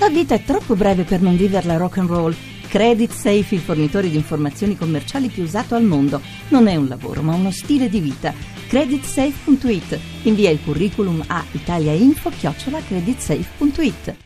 La vita è troppo breve per non viverla rock and roll. Credit Safe, il fornitore di informazioni commerciali più usato al mondo. Non è un lavoro, ma uno stile di vita. Creditsafe.it. Invia il curriculum a italiainfo-creditsafe.it.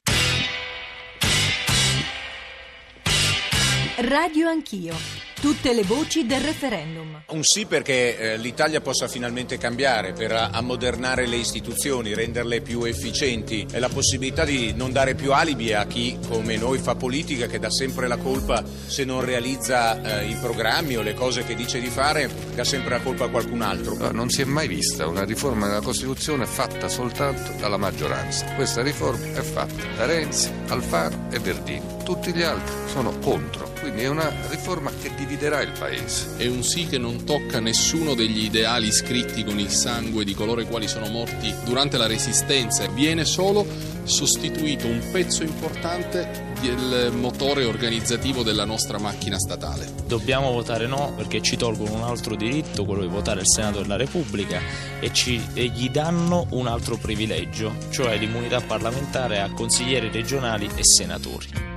Radio Anch'io. Tutte le voci del referendum. Un sì perché eh, l'Italia possa finalmente cambiare, per ammodernare le istituzioni, renderle più efficienti e la possibilità di non dare più alibi a chi come noi fa politica che dà sempre la colpa se non realizza eh, i programmi o le cose che dice di fare, dà sempre la colpa a qualcun altro. No, non si è mai vista una riforma della Costituzione fatta soltanto dalla maggioranza. Questa riforma è fatta da Renzi, Alfaro e Verdini. Tutti gli altri sono contro quindi è una riforma che dividerà il paese. È un sì che non tocca nessuno degli ideali scritti con il sangue di coloro i quali sono morti durante la resistenza. Viene solo sostituito un pezzo importante del motore organizzativo della nostra macchina statale. Dobbiamo votare no perché ci tolgono un altro diritto, quello di votare il Senato della Repubblica, e, ci, e gli danno un altro privilegio, cioè l'immunità parlamentare a consiglieri regionali e senatori.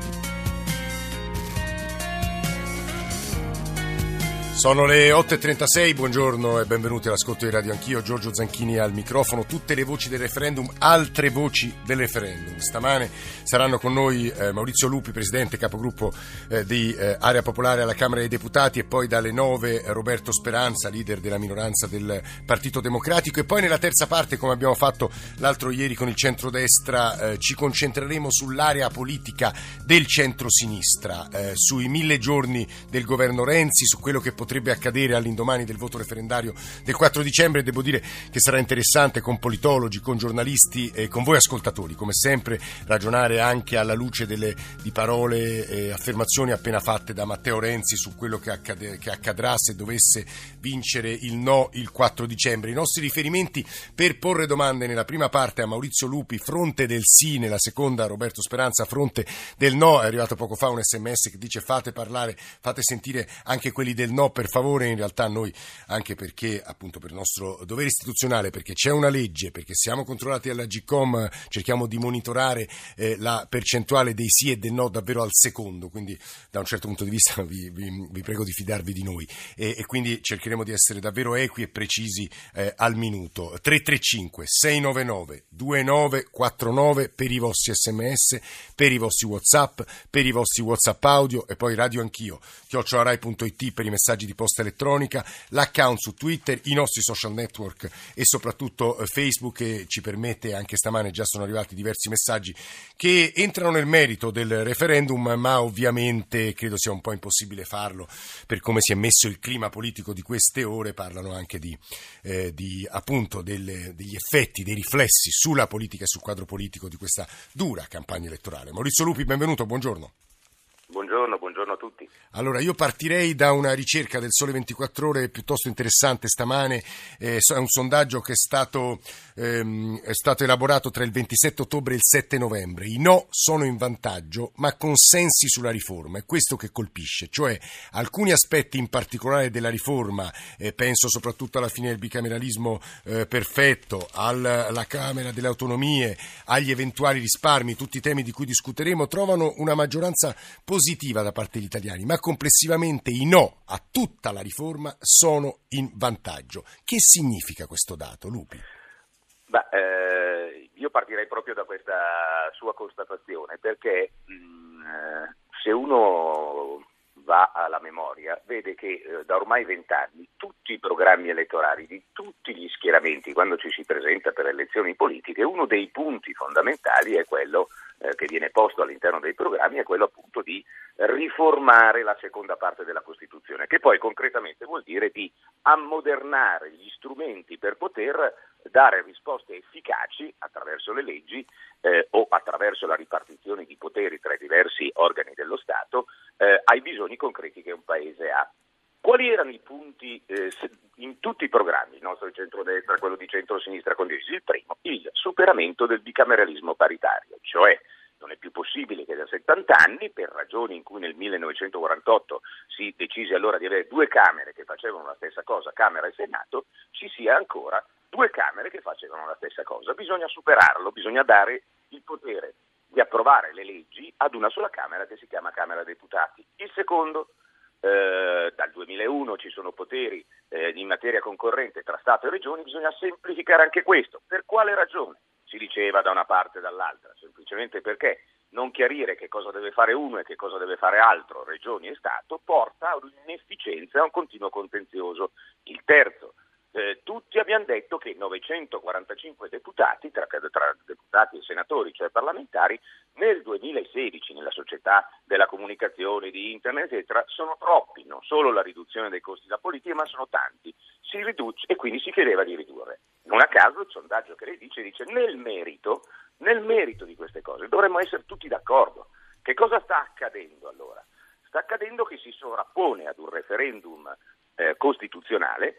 Sono le 8.36, buongiorno e benvenuti all'ascolto di Radio Anch'io, Giorgio Zanchini al microfono, tutte le voci del referendum, altre voci del referendum. Stamane saranno con noi eh, Maurizio Lupi, Presidente, capogruppo eh, di eh, Area Popolare alla Camera dei Deputati e poi dalle 9 Roberto Speranza, leader della minoranza del Partito Democratico e poi nella terza parte, come abbiamo fatto l'altro ieri con il centrodestra, eh, ci concentreremo sull'area politica del centro-sinistra, eh, sui mille giorni del governo Renzi, su quello che potrebbe potrebbe accadere all'indomani del voto referendario del 4 dicembre. Devo dire che sarà interessante con politologi, con giornalisti e con voi ascoltatori, come sempre, ragionare anche alla luce delle, di parole e affermazioni appena fatte da Matteo Renzi su quello che, accade, che accadrà se dovesse vincere il no il 4 dicembre. I nostri riferimenti per porre domande nella prima parte a Maurizio Lupi, fronte del sì, nella seconda a Roberto Speranza, fronte del no. È arrivato poco fa un sms che dice fate parlare, fate sentire anche quelli del no per favore, in realtà noi, anche perché appunto per il nostro dovere istituzionale, perché c'è una legge, perché siamo controllati dalla GCOM, cerchiamo di monitorare eh, la percentuale dei sì e del no davvero al secondo, quindi da un certo punto di vista vi, vi, vi prego di fidarvi di noi. E, e, quindi cercheremo di essere davvero equi e precisi eh, al minuto. 335 699 2949 per i vostri sms, per i vostri whatsapp, per i vostri whatsapp audio e poi radio anch'io, chiocciolarai.it per i messaggi di posta elettronica, l'account su Twitter, i nostri social network e soprattutto eh, Facebook che ci permette, anche stamane già sono arrivati diversi messaggi che entrano nel merito del referendum, ma ovviamente credo sia un po' impossibile farlo per come si è messo il clima politico di queste ore, parlano anche di, eh, di appunto delle, degli effetti, dei riflessi sulla politica e sul quadro politico di questa dura campagna elettorale. Maurizio Lupi, benvenuto, buongiorno. Buongiorno. Allora, io partirei da una ricerca del Sole 24 Ore piuttosto interessante stamane, eh, è un sondaggio che è stato, ehm, è stato, elaborato tra il 27 ottobre e il 7 novembre. I no sono in vantaggio, ma consensi sulla riforma, è questo che colpisce, cioè alcuni aspetti in particolare della riforma, eh, penso soprattutto alla fine del bicameralismo eh, perfetto, alla, Camera delle Autonomie, agli eventuali risparmi, tutti i temi di cui discuteremo, trovano una maggioranza positiva da parte degli italiani, ma complessivamente i no a tutta la riforma sono in vantaggio. Che significa questo dato, Lupi? Beh, eh, io partirei proprio da questa sua constatazione, perché mh, mm, se uno va alla memoria, vede che eh, da ormai vent'anni tutti i programmi elettorali di tutti gli schieramenti, quando ci si presenta per elezioni politiche, uno dei punti fondamentali è quello eh, che viene posto all'interno dei programmi, è quello appunto di riformare la seconda parte della Costituzione, che poi concretamente vuol dire di ammodernare gli strumenti per poter dare risposte efficaci attraverso le leggi eh, o attraverso la ripartizione di poteri tra i diversi organi dello Stato eh, ai bisogni concreti che un Paese ha. Quali erano i punti eh, in tutti i programmi, il nostro di centrodestra, quello di centrosinistra condivisi? Il primo, il superamento del bicameralismo paritario, cioè non è più possibile che da 70 anni, per ragioni in cui nel 1948 si decise allora di avere due Camere che facevano la stessa cosa, Camera e Senato, ci sia ancora due Camere che facevano la stessa cosa. Bisogna superarlo, bisogna dare il potere di approvare le leggi ad una sola Camera che si chiama Camera Deputati. Il secondo, eh, dal 2001 ci sono poteri eh, in materia concorrente tra Stato e Regioni, bisogna semplificare anche questo. Per quale ragione? Si diceva da una parte e dall'altra, semplicemente perché non chiarire che cosa deve fare uno e che cosa deve fare altro, Regioni e Stato, porta a un'inefficienza e a un continuo contenzioso. Il terzo, eh, tutti abbiamo detto che 945 deputati, tra, tra, deputati e senatori, cioè parlamentari, nel 2016 nella società della comunicazione, di internet, eccetera, sono troppi, non solo la riduzione dei costi della politica, ma sono tanti. Si riduce e quindi si chiedeva di ridurre. Non a caso il sondaggio che lei dice dice nel merito, nel merito di queste cose dovremmo essere tutti d'accordo. Che cosa sta accadendo allora? Sta accadendo che si sovrappone ad un referendum eh, costituzionale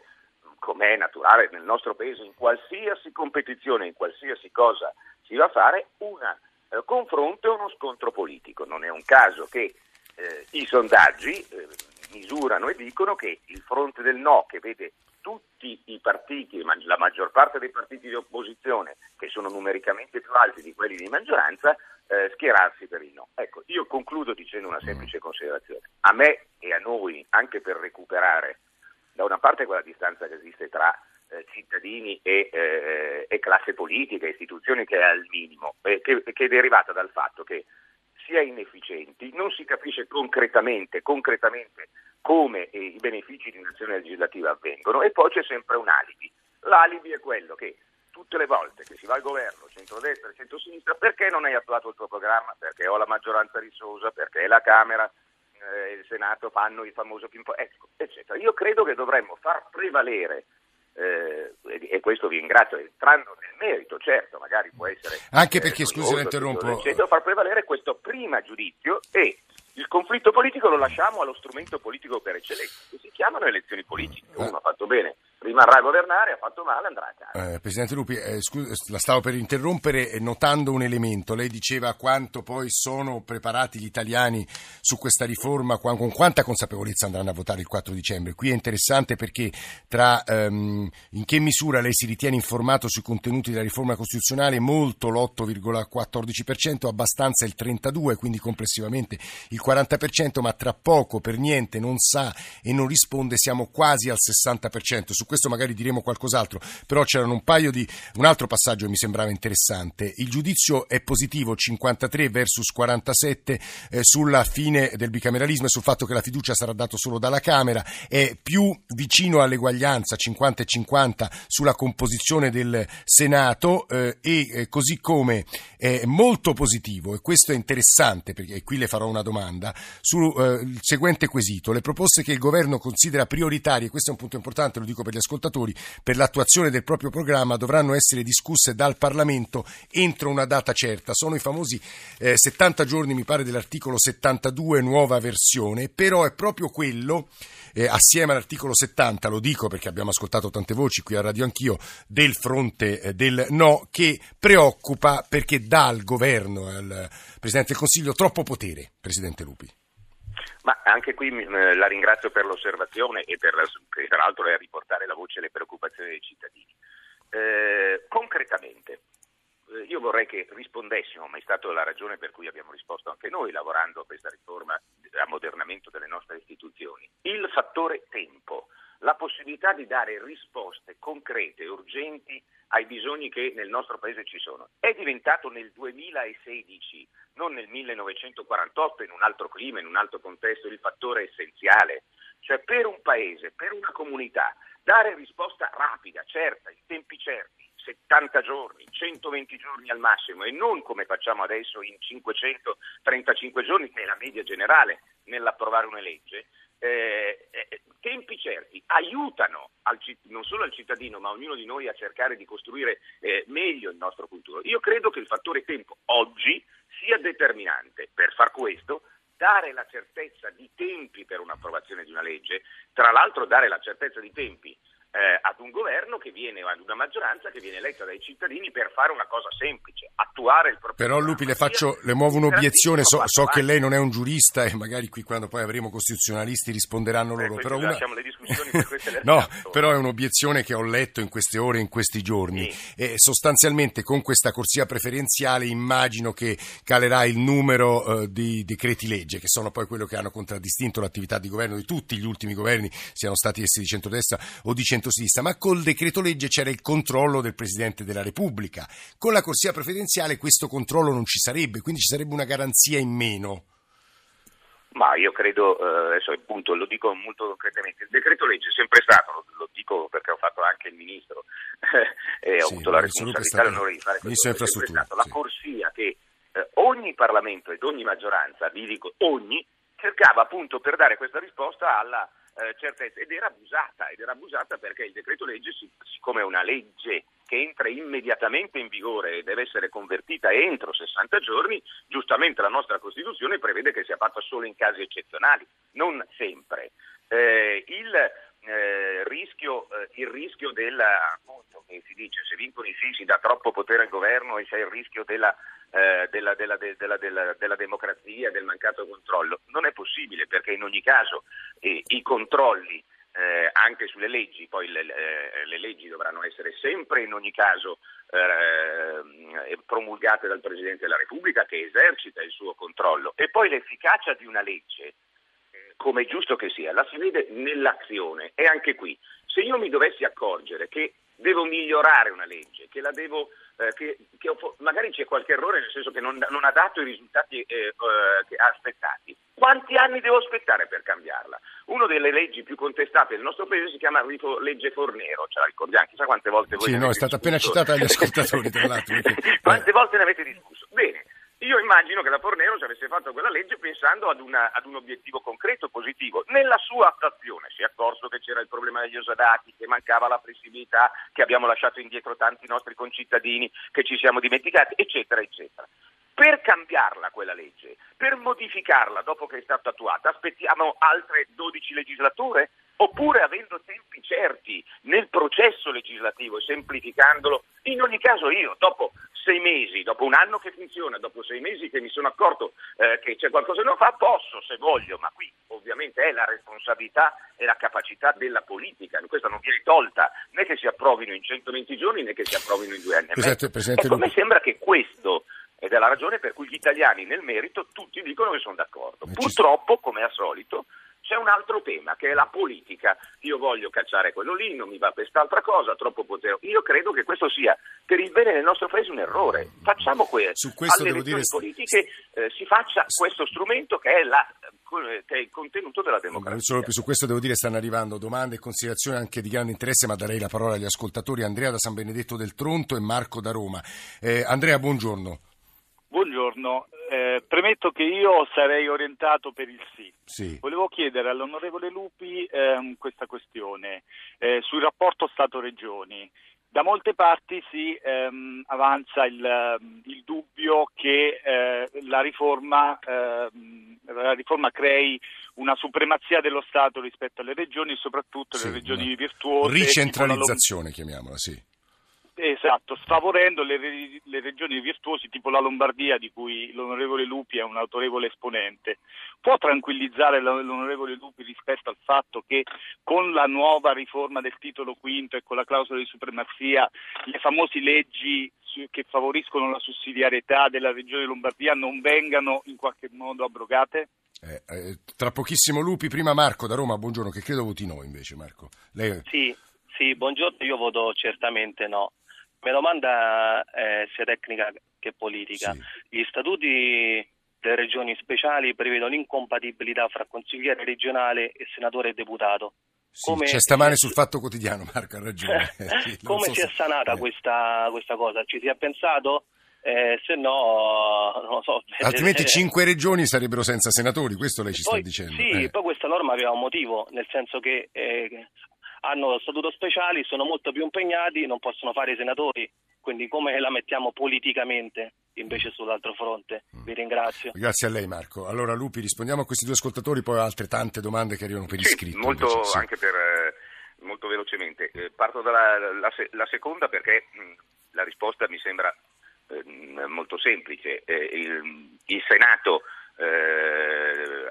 come è naturale nel nostro paese, in qualsiasi competizione, in qualsiasi cosa si va a fare, un eh, confronto e uno scontro politico. Non è un caso che eh, i sondaggi eh, misurano e dicono che il fronte del no, che vede tutti i partiti, la maggior parte dei partiti di opposizione, che sono numericamente più alti di quelli di maggioranza, eh, schierarsi per il no. Ecco, io concludo dicendo una semplice considerazione. A me e a noi, anche per recuperare da una parte quella distanza che esiste tra eh, cittadini e, eh, e, classe politica, istituzioni che è al minimo, eh, che, che, è derivata dal fatto che si è inefficienti, non si capisce concretamente, concretamente come i benefici di un'azione legislativa avvengono e poi c'è sempre un alibi. L'alibi è quello che tutte le volte che si va al governo, centrodestra e centrosinistra, perché non hai attuato il tuo programma? Perché ho la maggioranza risosa, perché la Camera eh, il Senato fanno il famoso pimpo, ecco, eccetera. Io credo che dovremmo far prevalere eh, e questo vi ringrazio, entrando nel merito, certo, magari può essere... Anche perché, eh, scusi, la interrompo... Eccetera, far prevalere questo prima giudizio e il conflitto politico lo lasciamo allo strumento politico per eccellenza, che si chiamano elezioni politiche. Uno ha fatto bene rimarrà a governare, ha fatto male, andrà a casa. Eh, Presidente Lupi, eh, scusa, la stavo per interrompere eh, notando un elemento. Lei diceva quanto poi sono preparati gli italiani su questa riforma, con quanta consapevolezza andranno a votare il 4 dicembre. Qui è interessante perché tra um, in che misura lei si ritiene informato sui contenuti della riforma costituzionale, molto l'8,14%, abbastanza il 32%, quindi complessivamente il 40%, ma tra poco per niente non sa e non risponde, siamo quasi al 60%. Su questo magari diremo qualcos'altro, però c'erano un paio di... un altro passaggio che mi sembrava interessante. Il giudizio è positivo, 53 versus 47 eh, sulla fine del bicameralismo e sul fatto che la fiducia sarà data solo dalla Camera, è più vicino all'eguaglianza, 50 e 50 sulla composizione del Senato eh, e eh, così come è molto positivo, e questo è interessante perché qui le farò una domanda, sul eh, seguente quesito, le proposte che il governo considera prioritarie, questo è un punto importante, lo dico per gli ascoltatori, per l'attuazione del proprio programma dovranno essere discusse dal Parlamento entro una data certa. Sono i famosi eh, 70 giorni, mi pare, dell'articolo 72, nuova versione, però è proprio quello, eh, assieme all'articolo 70, lo dico perché abbiamo ascoltato tante voci qui a Radio Anch'io, del fronte eh, del no, che preoccupa perché dà al governo, al Presidente del Consiglio, troppo potere, Presidente Lupi. Ma anche qui eh, la ringrazio per l'osservazione e per, che tra l'altro è riportare la voce e le preoccupazioni dei cittadini. Eh, concretamente, eh, io vorrei che rispondessimo, ma è stata la ragione per cui abbiamo risposto anche noi lavorando a questa riforma, ammodernamento delle nostre istituzioni, il fattore tempo, la possibilità di dare risposte concrete, urgenti ai bisogni che nel nostro Paese ci sono. È diventato nel 2016, non nel 1948, in un altro clima, in un altro contesto, il fattore essenziale. Cioè per un Paese, per una comunità, dare risposta rapida, certa, in tempi certi, 70 giorni, 120 giorni al massimo e non come facciamo adesso in 535 giorni, che è la media generale nell'approvare una legge, eh, eh, tempi certi aiutano al, non solo al cittadino ma a ognuno di noi a cercare di costruire eh, meglio il nostro futuro. Io credo che il fattore tempo oggi sia determinante. Per far questo dare la certezza di tempi per un'approvazione di una legge, tra l'altro dare la certezza di tempi eh, ad un governo che viene, ad una maggioranza che viene eletta dai cittadini per fare una cosa semplice, attuare il proprio Però Lupi le, faccio, le muovo un'obiezione, so, so, che lei non è un giurista e magari qui quando poi avremo costituzionalisti risponderanno loro. Eh, però una... le discussioni per queste no, però è un'obiezione che ho letto in queste ore, in questi giorni. Sì. E sostanzialmente con questa corsia preferenziale immagino che calerà il numero eh, di decreti legge, che sono poi quello che hanno contraddistinto l'attività di governo di tutti gli ultimi governi, siano stati essi di centrodestra o di centrosinistra, ma col decreto legge c'era il controllo del Presidente della Repubblica. Con la corsia preferenziale questo controllo non ci sarebbe, quindi ci sarebbe una garanzia in meno. Ma io credo, eh, adesso appunto lo dico molto concretamente, il decreto legge è sempre stato, lo, lo dico perché ho fatto anche il ministro e ho Sì, avuto la responsabilità e l'onore di fare questo, è sempre stato la sì. corsia che eh, ogni Parlamento ed ogni maggioranza, vi dico ogni, cercava appunto per dare questa risposta alla eh, ed era abusata, ed era abusata perché il decreto legge, si- siccome è una legge che entra immediatamente in vigore e deve essere convertita entro 60 giorni, giustamente la nostra Costituzione prevede che sia fatta solo in casi eccezionali, non sempre. Eh, il, eh, rischio, eh, il rischio della, appunto, che si dice, se vincono i sì si dà troppo potere al governo e c'è il rischio della, eh, della, della- de- della- democrazia, del mancato controllo, non è possibile perché in ogni caso eh, i controlli eh, anche sulle leggi, poi le, le- le leggi dovranno essere sempre in ogni caso eh, promulgate dal Presidente della Repubblica che esercita il suo controllo. E poi l'efficacia di una legge come è giusto che sia, la si vede nell'azione e anche qui. Se io mi dovessi accorgere che devo migliorare una legge, che la devo, eh, che, che ho- magari c'è qualche errore nel senso che non, non ha dato i risultati eh, eh, aspettati, quanti anni devo aspettare per cambiarla? Una delle leggi più contestate del nostro paese si chiama legge Fornero, ce la ricordiamo, chissà quante volte voi Sì, no, è stata appena discusso. citata dagli ascoltatori, tra l'altro. Quante volte ne avete discusso? Bene, io immagino che la Fornero ci avesse fatto quella legge pensando ad, una- ad un obiettivo concreto, positivo. Nella sua attuazione si è accorto che c'era il problema degli osodati, che mancava la flessibilità, che abbiamo lasciato indietro tanti nostri concittadini, che ci siamo dimenticati, eccetera, eccetera. Per cambiarla quella legge, per modificarla dopo che è stata attuata, aspettiamo altre 12 legislature? Oppure avendo tempi certi nel processo legislativo e semplificandolo, in ogni caso io dopo sei mesi, dopo un anno che funziona, dopo sei mesi che mi sono accorto eh, che c'è qualcosa che non fa, posso se voglio, ma qui ovviamente è la responsabilità e la capacità della politica, questa non viene tolta né che si approvino in 120 giorni né che si approvino in due anni e Presidente- Ecco, a me sembra che questo ed è la ragione per cui gli italiani nel merito tutti dicono che sono d'accordo. Purtroppo, come al solito, c'è un altro tema che è la politica. Io voglio cacciare quello lì, non mi va quest'altra cosa, troppo potere. Io credo che questo sia per il bene del nostro paese un errore. Facciamo questo. Su questo Alle devo dire- politiche eh, si faccia questo strumento che è, la- che è il contenuto della democrazia. Maurizio Lupi, su questo devo dire stanno arrivando domande e considerazioni anche di grande interesse, ma darei la parola agli ascoltatori Andrea da San Benedetto del Tronto e Marco da Roma. Eh, Andrea, buongiorno. Buongiorno, Eh, premetto che io sarei orientato per il sì. Sì. Volevo chiedere all'onorevole Lupi ehm, questa questione eh, sul rapporto Stato-Regioni. Da molte parti si ehm, avanza il, ehm, il dubbio che eh, la, riforma, ehm, la riforma crei una supremazia dello Stato rispetto alle regioni soprattutto Sì, le regioni virtuose. Ricentralizzazione, chiamiamola, sì. Esatto, sfavorendo le, le regioni Lombardia di cui l'onorevole Lupi è un autorevole esponente. Può tranquillizzare l'on- l'onorevole Lupi rispetto al fatto che con la nuova riforma del titolo quinto e con la clausola di supremazia le famose leggi che favoriscono la sussidiarietà della regione Lombardia non vengano in qualche modo abrogate? Eh, eh, tra pochissimo Lupi, prima Marco da Roma, buongiorno, che credo voti no invece Marco. Lei... Sì, sì, buongiorno, io voto certamente no. La mia domanda è sia tecnica che politica. Sì. Gli statuti delle regioni speciali prevedono l'incompatibilità fra consigliere regionale e senatore e deputato. Sì, Come- c'è stamane sul Fatto Quotidiano, Marco ha ragione. Eh, Come so si è se- sanata eh. questa, questa cosa? Ci si è pensato? Eh, se no, non lo so. Altrimenti cinque regioni sarebbero senza senatori, questo lei ci sta Poi, dicendo. Sì, Eh. poi questa norma aveva un motivo, nel senso che eh, hanno lo statuto speciali, sono molto più impegnati, non possono fare i senatori. Quindi come la mettiamo politicamente invece sull'altro fronte? Vi ringrazio. Grazie a lei Marco. Allora Lupi, rispondiamo a questi due ascoltatori, poi a altre tante domande che arrivano per Sì, iscritto. molto invece, sì. anche per eh, molto velocemente. Eh, parto dalla la, la seconda perché mh, la risposta mi sembra eh, molto semplice. Il, il, Senato eh,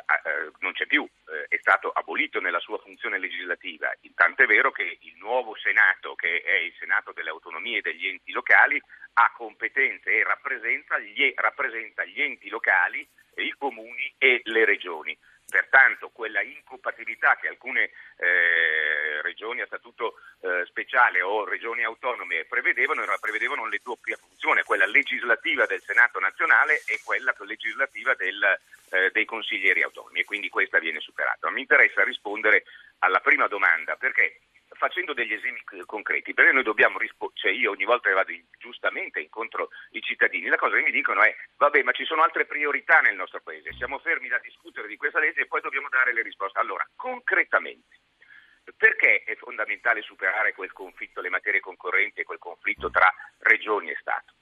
non c'è più, eh, è stato abolito nella sua funzione legislativa, tant'è vero che il nuovo Senato, che è il Senato delle autonomie e degli enti locali, ha competenze e rappresenta gli, rappresenta gli enti locali, i comuni e le regioni. Pertanto quella incompatibilità che alcune eh, regioni a statuto eh, speciale o regioni autonome prevedevano, prevedevano le doppia funzione, quella legislativa del Senato nazionale e quella legislativa del, eh, dei consiglieri autonomi e quindi questa viene superata. Mi interessa rispondere alla prima domanda perché facendo degli esempi concreti, perché noi dobbiamo rispondere, cioè io ogni volta che vado in, giustamente incontro i cittadini, la cosa che mi dicono è vabbè ma ci sono altre priorità nel nostro paese, siamo fermi da discutere di questa legge e poi dobbiamo dare le risposte. Allora, concretamente, perché è fondamentale superare quel conflitto, le materie concorrenti e quel conflitto tra regioni e Stato?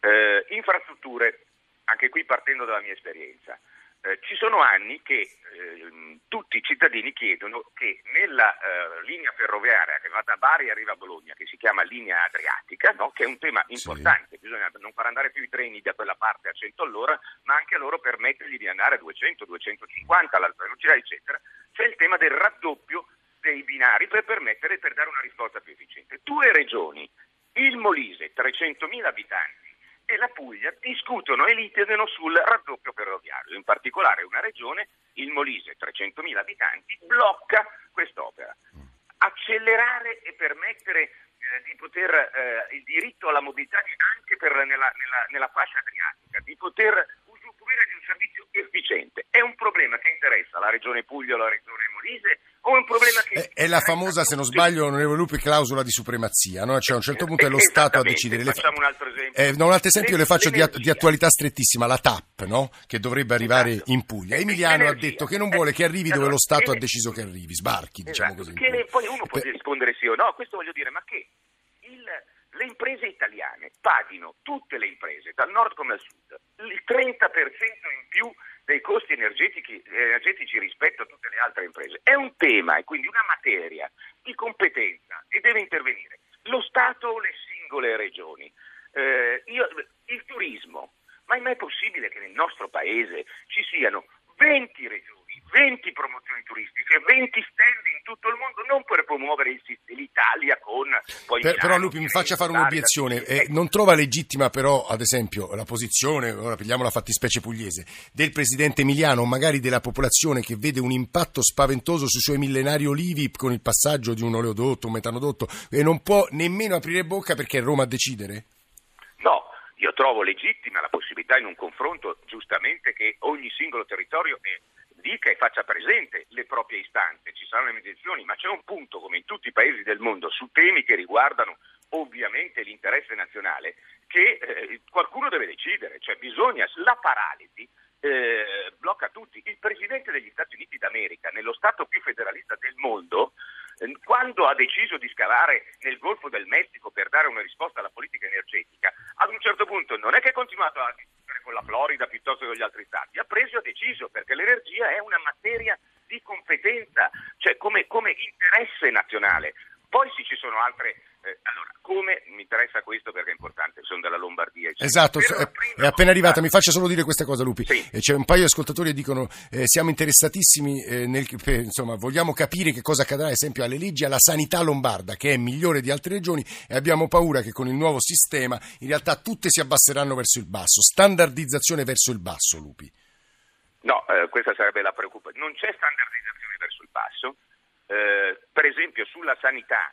Eh, infrastrutture, anche qui partendo dalla mia esperienza. Eh, ci sono anni che eh, tutti i cittadini chiedono che nella eh, linea ferroviaria che va da Bari e arriva a Bologna, che si chiama linea adriatica, no? che è un tema importante, sì. bisogna non far andare più i treni da quella parte a 100 all'ora, ma anche a loro permettergli di andare a 200, 250 all'alta velocità, eccetera. C'è il tema del raddoppio dei binari per permettere, per dare una risposta più efficiente. Due regioni, il Molise, 300.000 abitanti, e la Puglia discutono e litigano sul raddoppio ferroviario. In particolare una regione, il Molise, 300.000 abitanti, blocca quest'opera. Accelerare e permettere eh, di poter eh, il diritto alla mobilità anche per, nella, nella, nella fascia adriatica, di poter usufruire di un servizio efficiente. È un problema che interessa la regione Puglia o la regione Molise o è un problema che... È, è la famosa, se non sbaglio, onorevole Lupi, clausola di supremazia, no? Cioè a un certo punto è lo Stato a decidere. Facciamo un altro esempio. Eh, no, un altro esempio le, le faccio di, di, attualità strettissima, la TAP, no? Che dovrebbe arrivare esatto. in Puglia. Emiliano ha detto che non vuole che arrivi dove lo Stato ha deciso che arrivi, sbarchi, diciamo esatto. così. Le, poi uno può rispondere sì o no, questo voglio dire, ma che il, le imprese italiane paghino, tutte le imprese, dal nord come al sud, il 30% in più dei costi energetici, energetici, rispetto a tutte le altre imprese. È un tema e quindi una materia di competenza e deve intervenire lo Stato o le singole regioni. Eh, io, il turismo, ma è mai possibile che nel nostro paese ci siano 20 regioni? 20 promozioni turistiche, 20 stand in tutto il mondo, non per promuovere l'Italia con... Poi per, però Lupi mi faccia fare un'obiezione, eh, non trova legittima però ad esempio la posizione, ora pigliamo la fattispecie pugliese, del presidente Emiliano magari della popolazione che vede un impatto spaventoso sui suoi millenari olivi con il passaggio di un oleodotto, un metanodotto e non può nemmeno aprire bocca perché è Roma a decidere? No, io trovo legittima la possibilità in un confronto giustamente che ogni singolo territorio è dica e faccia presente le proprie istanze, ci saranno le mediazioni, ma c'è un punto, come in tutti i paesi del mondo, su temi che riguardano ovviamente l'interesse nazionale, che eh, qualcuno deve decidere, cioè bisogna, la paralisi eh, blocca tutti. Il Presidente degli Stati Uniti d'America, nello Stato più federalista del mondo, quando ha deciso di scavare nel Golfo del Messico per dare una risposta alla politica energetica, ad un certo punto non è che ha continuato a discutere con la Florida piuttosto che con gli altri stati, ha preso e ha deciso perché l'energia è una materia di competenza, cioè come, come interesse nazionale. Poi sì ci sono altre eh, allora, come mi interessa questo perché è importante, sono della Lombardia. Eccetera. Esatto, è, è, appena arrivata, mi faccia solo dire questa cosa Lupi. Sì. Eh, c'è un paio di ascoltatori che dicono eh, siamo interessatissimi, eh, nel, per, insomma, vogliamo capire che cosa accadrà ad esempio alle leggi, alla sanità lombarda che è migliore di altre regioni e abbiamo paura che con il nuovo sistema in realtà tutte si abbasseranno verso il basso, standardizzazione verso il basso Lupi. No, eh, questa sarebbe la preoccupazione. Non c'è standardizzazione verso il basso. Eh, per esempio sulla sanità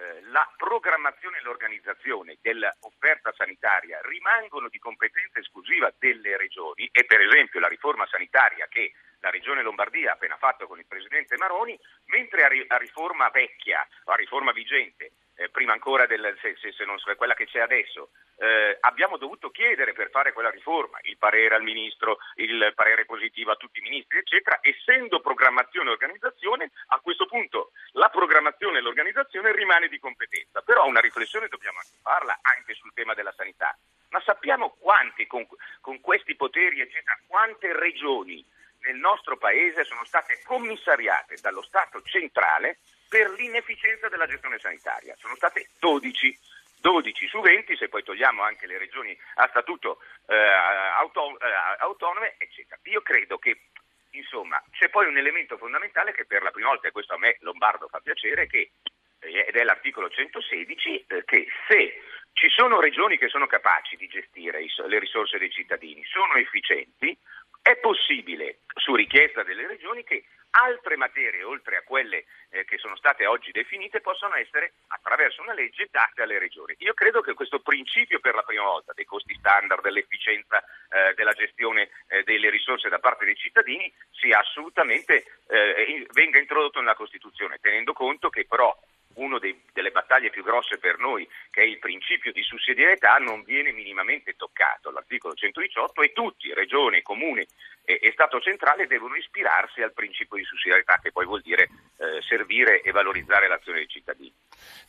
eh, la programmazione e l'organizzazione dell'offerta sanitaria rimangono di competenza esclusiva delle regioni e per esempio la riforma sanitaria che la Regione Lombardia ha appena fatto con il Presidente Maroni, mentre a, riforma vecchia, a riforma vigente, eh, prima ancora del, se, se, se non quella che c'è adesso, eh, abbiamo dovuto chiedere per fare quella riforma il parere al Ministro, il parere positivo a tutti i ministri, eccetera, essendo programmazione e organizzazione, a questo punto la programmazione e l'organizzazione rimane di competenza. Però una riflessione dobbiamo anche farla anche sul tema della sanità. Ma sappiamo quanti con, con questi poteri, eccetera, quante regioni nel nostro Paese sono state commissariate dallo Stato centrale per l'inefficienza della gestione sanitaria. Sono state 12. 12 su 20, se poi togliamo anche le regioni a statuto eh, auto, eh, autonome, eccetera. Io credo che insomma c'è poi un elemento fondamentale che per la prima volta, e questo a me Lombardo fa piacere, che, eh, ed è l'articolo 116, eh, che se ci sono regioni che sono capaci di gestire le risorse dei cittadini, sono efficienti, è possibile, su richiesta delle regioni, che altre materie, oltre a quelle eh, che sono state oggi definite, possano essere, attraverso una legge, date alle regioni. Io credo che questo principio, per la prima volta, dei costi standard, dell'efficienza eh, della gestione eh, delle risorse da parte dei cittadini, sia assolutamente, eh, venga introdotto nella Costituzione, tenendo conto che però una delle battaglie più grosse per noi, che è il principio di sussidiarietà, non viene minimamente toccato. L'articolo 118 e tutti, regione, comune e, e Stato centrale, devono ispirarsi al principio di sussidiarietà, che poi vuol dire eh, servire e valorizzare l'azione dei cittadini.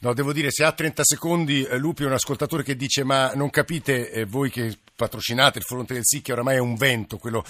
No, devo dire, se ha 30 secondi, eh, Lupi è un ascoltatore che dice ma non capite eh, voi che patrocinate il fronte del sì che oramai è un vento, quello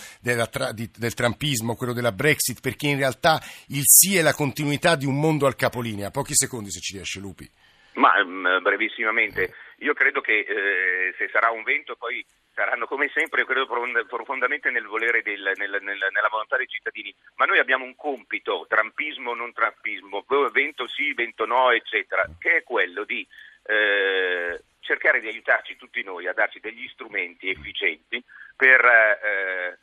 tra, di, del trampismo, quello della Brexit, perché in realtà il sì è la continuità di un mondo al capolinea. Pochi secondi se ci riesce, Lupi. Ma mm, brevissimamente, io credo che eh, se sarà un vento poi saranno come sempre, io credo profondamente nel volere del, nel, nel, nella volontà dei cittadini, ma noi abbiamo un compito, trampismo o non trampismo, vento sì, vento no, eccetera, che è quello di eh, cercare di aiutarci tutti noi a darci degli strumenti efficienti per eh,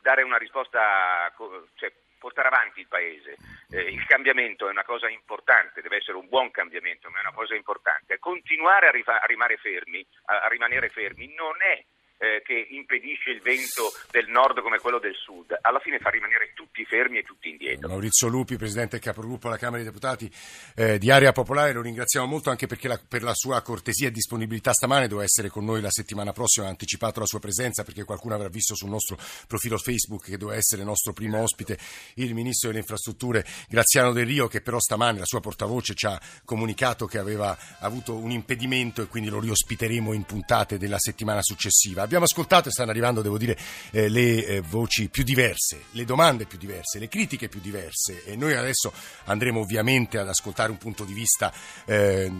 dare una risposta, cioè, portare avanti il Paese. Eh, il cambiamento è una cosa importante, deve essere un buon cambiamento, ma è una cosa importante. Continuare a, rifa- a fermi, a, a rimanere fermi non è eh, che impedisce il vento del nord come quello del sud, alla fine fa rimanere tutti fermi e tutti indietro. Maurizio Lupi, Presidente Capogruppo alla Camera dei Deputati eh, di Area Popolare, lo ringraziamo molto anche perché la, per la sua cortesia e disponibilità stamane doveva essere con noi la settimana prossima, ha anticipato la sua presenza perché qualcuno avrà visto sul nostro profilo Facebook che doveva essere nostro primo ospite il Ministro delle Infrastrutture Graziano Del Rio che però stamane la sua portavoce ci ha comunicato che aveva avuto un impedimento e quindi lo riospiteremo in puntate della settimana successiva. Abbiamo ascoltato e stanno arrivando, devo dire, eh, le eh, voci più diverse, le domande più diverse, le critiche più diverse e noi adesso andremo ovviamente ad ascoltare un punto di vista, eh,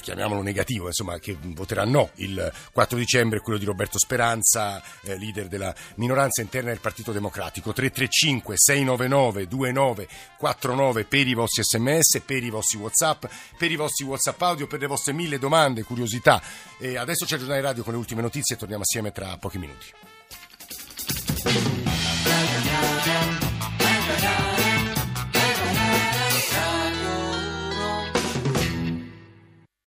chiamiamolo negativo, insomma, che voterà no il 4 dicembre, quello di Roberto Speranza, eh, leader della minoranza interna del Partito Democratico. 335 699 2949 per i vostri sms, per i vostri whatsapp, per i vostri whatsapp audio, per le vostre mille domande, curiosità. E adesso c'è il giornale radio con le ultime notizie e torniamo assieme tra pochi minuti.